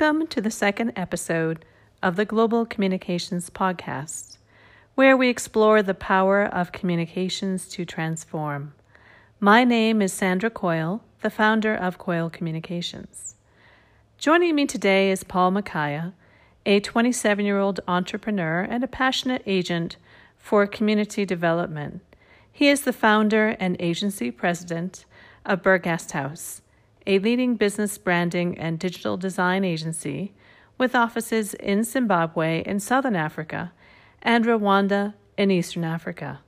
Welcome to the second episode of the Global Communications Podcast, where we explore the power of communications to transform. My name is Sandra Coyle, the founder of Coyle Communications. Joining me today is Paul Makaya, a 27 year old entrepreneur and a passionate agent for community development. He is the founder and agency president of Bergast House a leading business branding and digital design agency with offices in Zimbabwe in southern Africa and Rwanda in eastern Africa.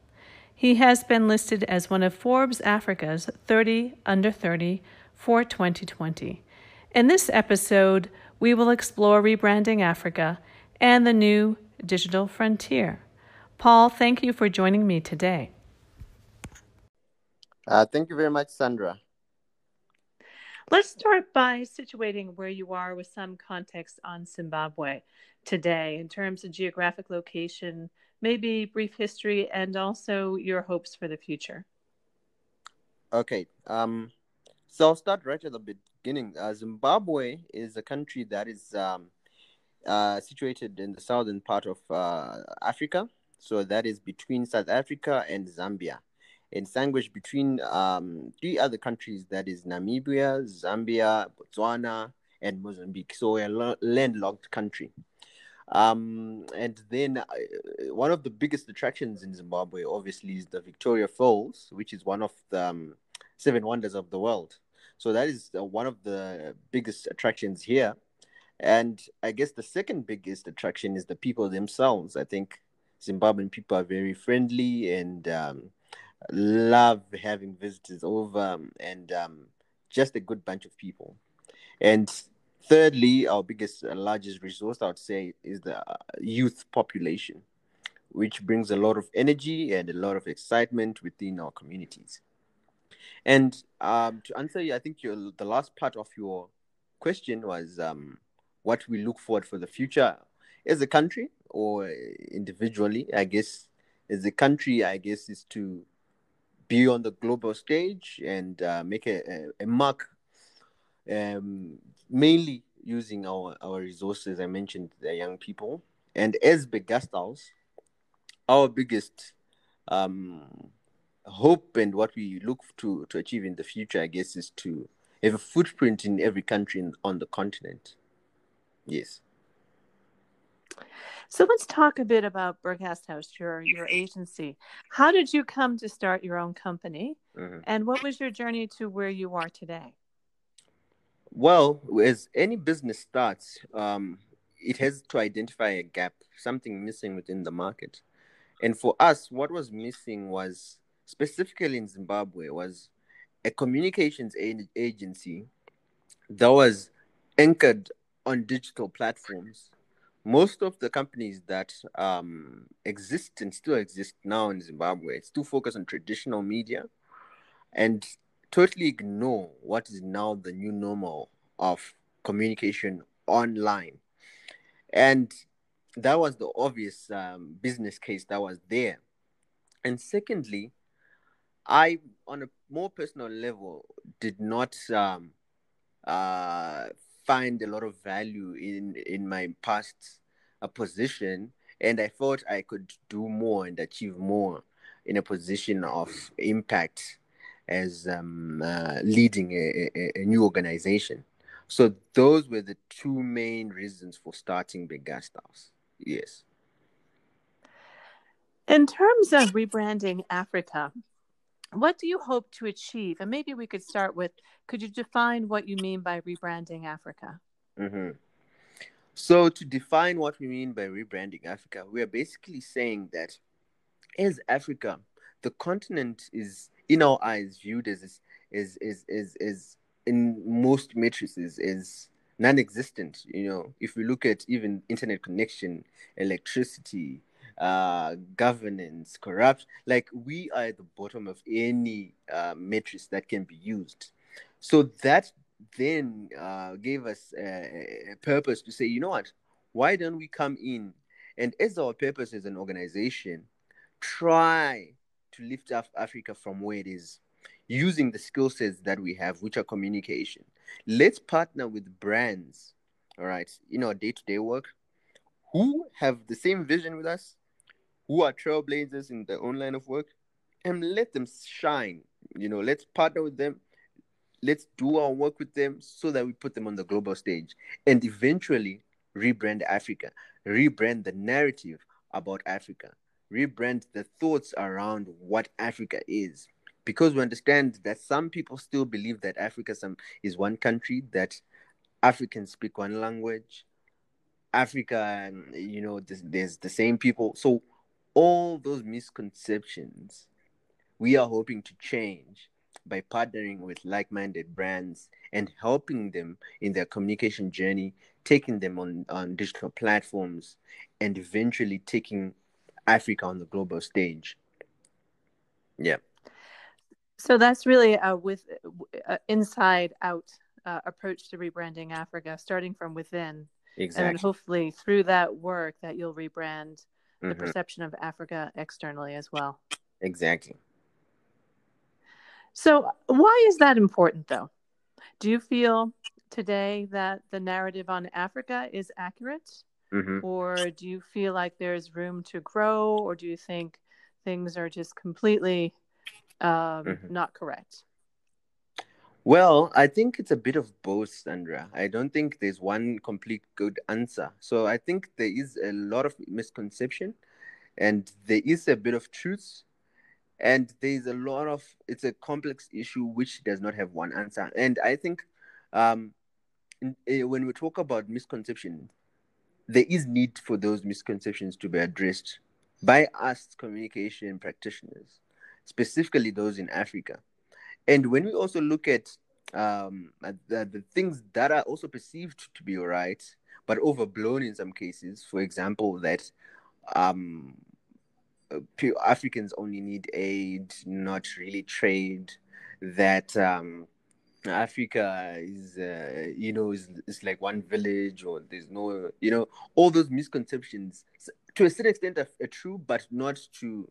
He has been listed as one of Forbes Africa's 30 under 30 for 2020. In this episode, we will explore rebranding Africa and the new digital frontier. Paul, thank you for joining me today. Uh, thank you very much, Sandra. Let's start by situating where you are with some context on Zimbabwe today in terms of geographic location, maybe brief history, and also your hopes for the future. Okay. Um, so I'll start right at the beginning. Uh, Zimbabwe is a country that is um, uh, situated in the southern part of uh, Africa. So that is between South Africa and Zambia and sandwiched between um, three other countries that is Namibia, Zambia, Botswana, and Mozambique. So a landlocked country. Um, and then uh, one of the biggest attractions in Zimbabwe, obviously, is the Victoria Falls, which is one of the um, seven wonders of the world. So that is uh, one of the biggest attractions here. And I guess the second biggest attraction is the people themselves. I think Zimbabwean people are very friendly and um, love having visitors over um, and um, just a good bunch of people. And thirdly, our biggest, uh, largest resource, I would say, is the uh, youth population, which brings a lot of energy and a lot of excitement within our communities. And um, to answer you, I think your, the last part of your question was um, what we look forward for the future as a country or individually. I guess as a country, I guess is to be on the global stage and uh, make a, a, a mark, um, mainly using our, our resources. I mentioned the young people. And as Bergast House, our biggest um, hope and what we look to, to achieve in the future, I guess, is to have a footprint in every country in, on the continent. Yes. So let's talk a bit about Bergast House, your your agency. How did you come to start your own company, mm-hmm. and what was your journey to where you are today? Well, as any business starts, um, it has to identify a gap, something missing within the market. And for us, what was missing was specifically in Zimbabwe was a communications agency that was anchored on digital platforms most of the companies that um, exist and still exist now in Zimbabwe still focus on traditional media and totally ignore what is now the new normal of communication online. And that was the obvious um, business case that was there. And secondly, I, on a more personal level, did not um, uh, find a lot of value in in my past uh, position and i thought i could do more and achieve more in a position of impact as um, uh, leading a, a, a, new organization. So those were the two main reasons for starting Bergast House. Yes. In terms of rebranding africa what do you hope to achieve? And maybe we could start with could you define what you mean by rebranding Africa? Mm-hmm. So, to define what we mean by rebranding Africa, we are basically saying that as Africa, the continent is, in our eyes, viewed as is, is, is, is, is in most matrices is non-existent. You know, if we look at even internet connection, electricity, uh, governance, corrupt. Like we are at the bottom of any uh, matrix that can be used. So that then uh, gave us a, a purpose to say, you know what? Why don't we come in and, as our purpose as an organization, try to lift up Africa from where it is, using the skill sets that we have, which are communication. Let's partner with brands all right, in our day to day work, who have the same vision with us, who are trailblazers in their own line of work, and let them shine. You know, let's partner with them. Let's do our work with them so that we put them on the global stage and eventually rebrand Africa, rebrand the narrative about Africa, rebrand the thoughts around what Africa is. Because we understand that some people still believe that Africa is one country, that Africans speak one language, Africa, you know, there's, there's the same people. So all those misconceptions we are hoping to change by partnering with like-minded brands and helping them in their communication journey, taking them on, on digital platforms, and eventually taking Africa on the global stage. Yeah. So that's really a with uh, inside out uh, approach to rebranding Africa, starting from within. Exactly. And hopefully through that work that you'll rebrand the mm-hmm. perception of Africa externally as well. Exactly. So, why is that important though? Do you feel today that the narrative on Africa is accurate? Mm-hmm. Or do you feel like there's room to grow? Or do you think things are just completely um, mm-hmm. not correct? Well, I think it's a bit of both, Sandra. I don't think there's one complete good answer. So I think there is a lot of misconception and there is a bit of truth and there's a lot of it's a complex issue which does not have one answer and i think um, uh, when we talk about misconception there is need for those misconceptions to be addressed by us communication practitioners specifically those in africa and when we also look at um, the, the things that are also perceived to be right but overblown in some cases for example that um, Africans only need aid, not really trade. That um, Africa is, uh, you know, is, is like one village, or there's no, you know, all those misconceptions to a certain extent are, are true, but not to,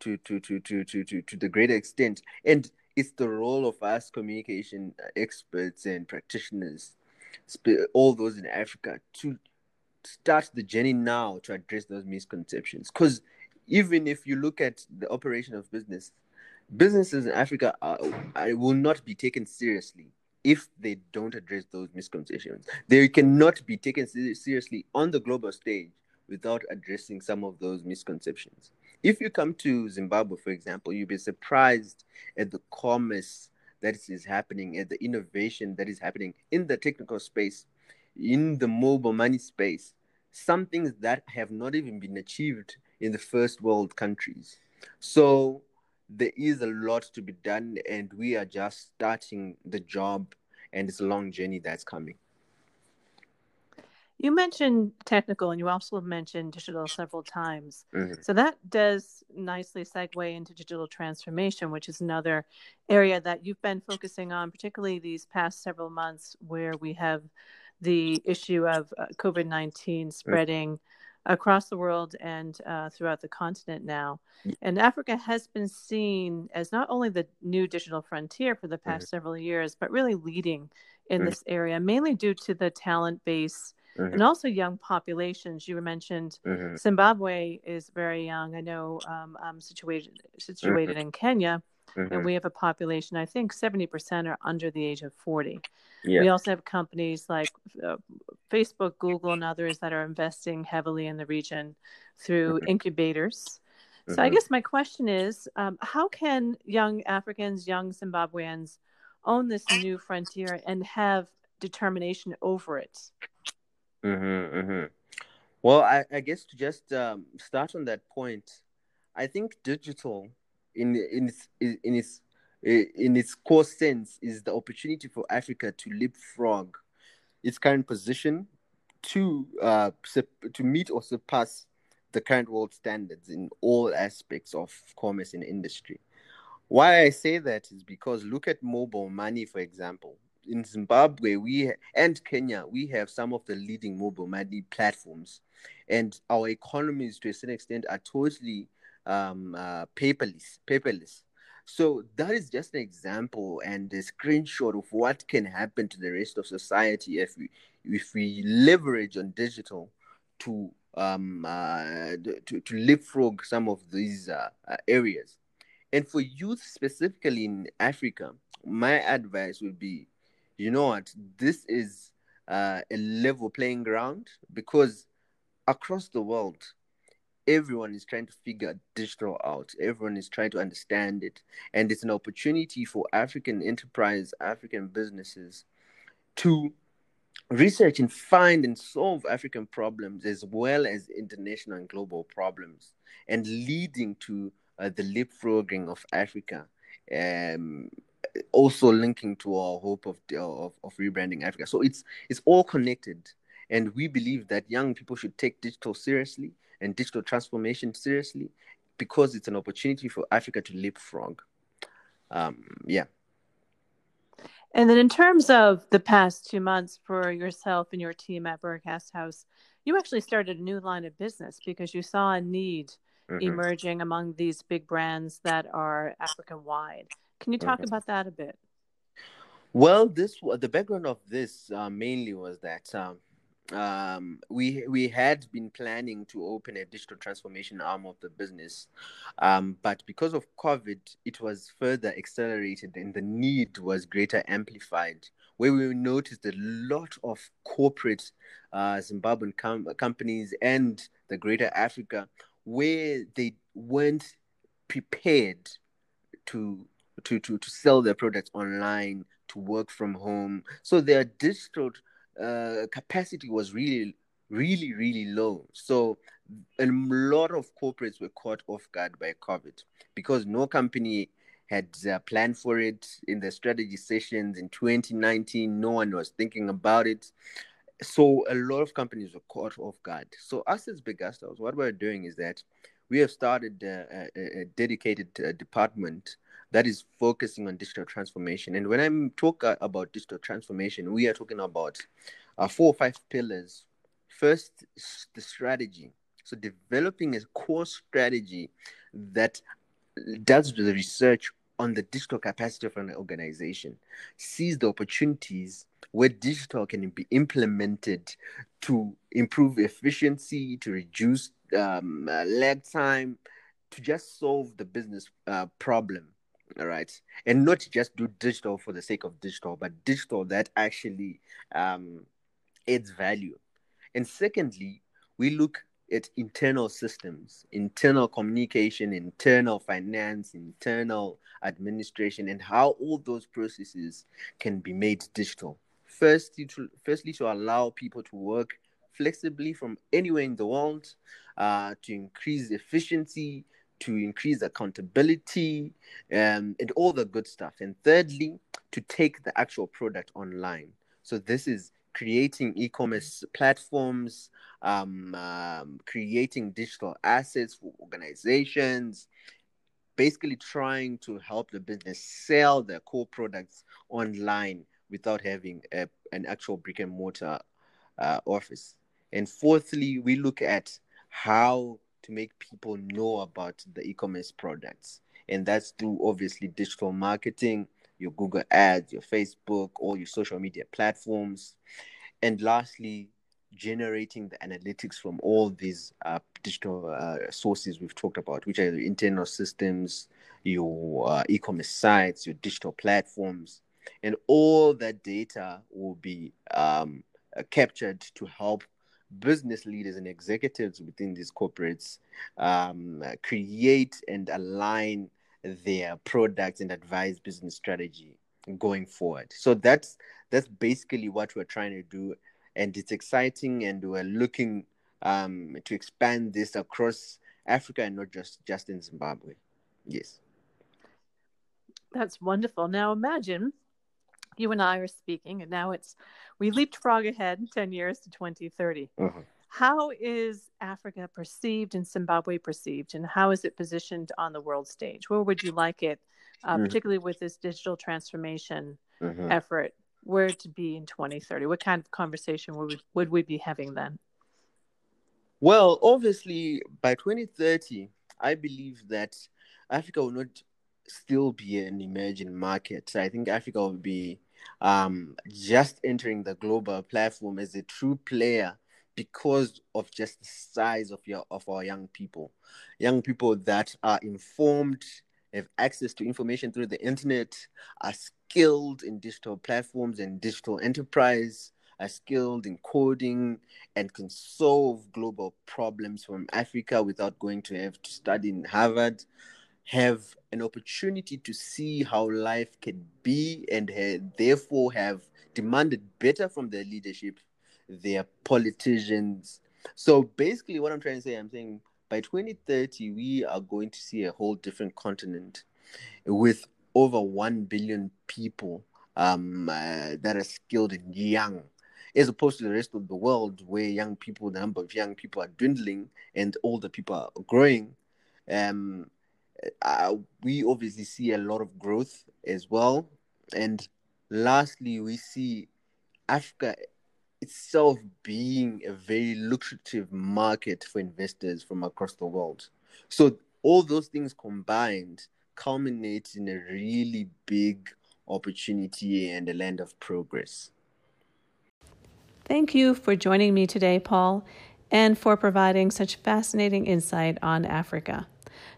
to, to, to, to, to, to, to the greater extent. And it's the role of us communication experts and practitioners, all those in Africa, to start the journey now to address those misconceptions, because even if you look at the operation of business, businesses in Africa are, are, will not be taken seriously if they don't address those misconceptions. They cannot be taken seriously on the global stage without addressing some of those misconceptions. If you come to Zimbabwe, for example, you'll be surprised at the commerce that is happening, at the innovation that is happening in the technical space, in the mobile money space, some things that have not even been achieved in the first world countries. So there is a lot to be done, and we are just starting the job, and it's a long journey that's coming. You mentioned technical, and you also mentioned digital several times. Mm-hmm. So that does nicely segue into digital transformation, which is another area that you've been focusing on, particularly these past several months, where we have the issue of uh, COVID 19 spreading. Mm-hmm across the world and uh, throughout the continent now. And Africa has been seen as not only the new digital frontier for the past mm-hmm. several years, but really leading in mm-hmm. this area, mainly due to the talent base mm-hmm. and also young populations. You mentioned mm-hmm. Zimbabwe is very young. I know um, I'm situated situated mm-hmm. in Kenya. And mm-hmm. we have a population, I think 70% are under the age of 40. Yeah. We also have companies like uh, Facebook, Google, and others that are investing heavily in the region through mm-hmm. incubators. So mm-hmm. I guess my question is, um, how can young Africans, young Zimbabweans, own this new frontier and have determination over it? Mm-hmm, mm-hmm. Well, I, I, guess to just um, start on that point, I think digital in in its in its in its core sense is the opportunity for Africa to leapfrog its current position to uh, to meet or surpass the current world standards in all aspects of commerce and industry. Why I say that is because look at mobile money, for example. In Zimbabwe, we and Kenya, we have some of the leading mobile money platforms, and our economies, to a certain extent, are totally um, uh, paperless. Paperless. So that is just an example and a screenshot of what can happen to the rest of society if we if we leverage on digital to um uh, to to leapfrog some of these uh, uh, areas, and for youth specifically in Africa, my advice would be, you know what, this is uh, a level playing ground because across the world, everyone is trying to figure digital out. Everyone is trying to understand it. And it's an opportunity for African enterprise, African businesses to research and find and solve African problems as well as international and global problems, and leading to uh, the leapfrogging of Africa. Um, also linking to our hope of, of of rebranding Africa. So it's it's all connected, and we believe that young people should take digital seriously and digital transformation seriously because it's an opportunity for Africa to leapfrog. Um, yeah. And then, in terms of the past two months for yourself and your team at Bergast House, you actually started a new line of business because you saw a need mm-hmm. emerging among these big brands that are African wide. Can you talk about that a bit? Well, this the background of this uh, mainly was that um, um, we we had been planning to open a digital transformation arm of the business, um, but because of COVID, it was further accelerated, and the need was greater amplified. Where we noticed a lot of corporate uh, Zimbabwean com- companies and the Greater Africa, where they weren't prepared to to to to sell their products online, to work from home. So their digital uh, capacity was really, really, really low. So a lot of corporates were caught off guard by COVID because no company had uh, planned for it in the strategy sessions in 2019. No one was thinking about it. So a lot of companies were caught off guard. So us as Big what we're doing is that we have started a, a, a dedicated uh, department that is focusing on digital transformation. And when I'm talking about digital transformation, we are talking about uh, four or five pillars. First, the strategy. So developing a core strategy that does the research on the digital capacity of an organization, sees the opportunities where digital can be implemented to improve efficiency, to reduce um, uh, lag time, to just solve the business uh, problem all right. And not just do digital for the sake of digital but digital that actually um, adds value. And secondly we look at internal systems internal communication internal finance internal administration and how all those processes can be made digital. Firstly to, firstly to allow people to work flexibly from anywhere in the world uh, to increase efficiency to increase accountability um, and all the good stuff. And thirdly, to take the actual product online. So this is creating e-commerce platforms, um, um, creating digital assets for organizations, basically trying to help the business sell their core products online without having a, an actual brick and mortar uh, office. And fourthly, we look at how to make people know about the e-commerce products. And that's through obviously digital marketing your google ads your facebook all your social media platforms. And lastly generating the analytics from all these uh, digital uh, sources we've talked about which are the internal systems your uh, e-commerce sites your digital platforms. And all that data will be um, uh, captured to help business leaders and executives within these corporates um, create and align their products and advise business strategy going forward. So that's that's basically what we're trying to do, and it's exciting, and we're looking um, to expand this across Africa and not just just in Zimbabwe. Yes, that's wonderful. Now imagine you and I are speaking, and now it's we leapfrog ahead 10 years to 2030. Uh-huh. How is Africa perceived and Zimbabwe perceived, and how is it positioned on the world stage? Where would you like it, uh, mm-hmm. particularly with this digital transformation mm-hmm. effort, where to be in 2030? What kind of conversation would we, would we be having then? Well, obviously, by 2030, I believe that Africa will not still be an emerging market. I think Africa will be um, just entering the global platform as a true player because of just the size of your of our young people, young people that are informed, have access to information through the internet, are skilled in digital platforms and digital enterprise, are skilled in coding, and can solve global problems from Africa without going to have to study in Harvard have an opportunity to see how life can be and therefore have demanded better from their leadership, their politicians. So basically, what I'm trying to say, I'm saying by 2030, we are going to see a whole different continent with over 1 billion people um, uh, that are skilled and young as opposed to the rest of the world where young people the number of young people are dwindling and older people are growing um, uh, we obviously see a lot of growth as well. And lastly, we see Africa itself being a very lucrative market for investors from across the world. So all those things combined culminate in a really big opportunity and a land of progress. Thank you for joining me today, Paul, and for providing such fascinating insight on Africa.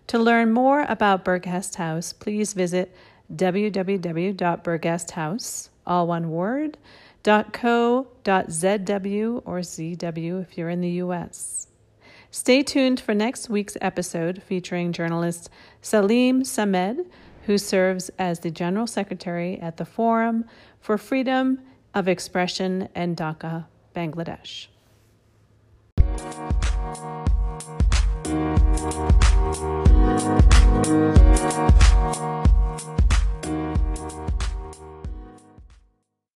To learn more about Bergast House, please visit www.bergasthouse, all one word, .co.zw or ZW if you're in the US. Stay tuned for next week's episode featuring journalist Salim Samad, who serves as the General Secretary at the Forum for Freedom of Expression in Dhaka, Bangladesh. Thank you. Thank you.